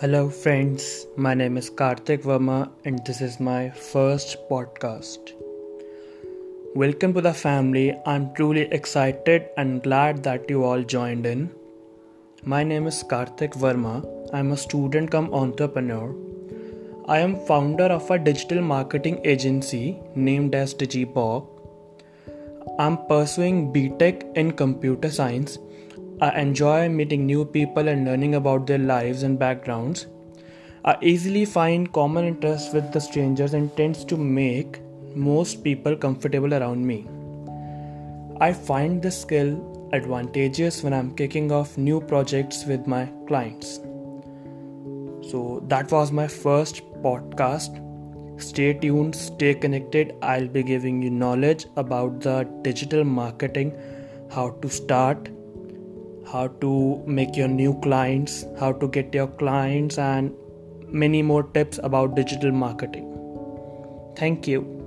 Hello, friends. My name is Karthik Verma, and this is my first podcast. Welcome to the family. I'm truly excited and glad that you all joined in. My name is Karthik Verma. I'm a student come entrepreneur. I am founder of a digital marketing agency named as Digibog. I'm pursuing BTech in computer science I enjoy meeting new people and learning about their lives and backgrounds. I easily find common interests with the strangers and tends to make most people comfortable around me. I find this skill advantageous when I'm kicking off new projects with my clients. So that was my first podcast. Stay tuned, stay connected. I'll be giving you knowledge about the digital marketing, how to start, how to make your new clients, how to get your clients, and many more tips about digital marketing. Thank you.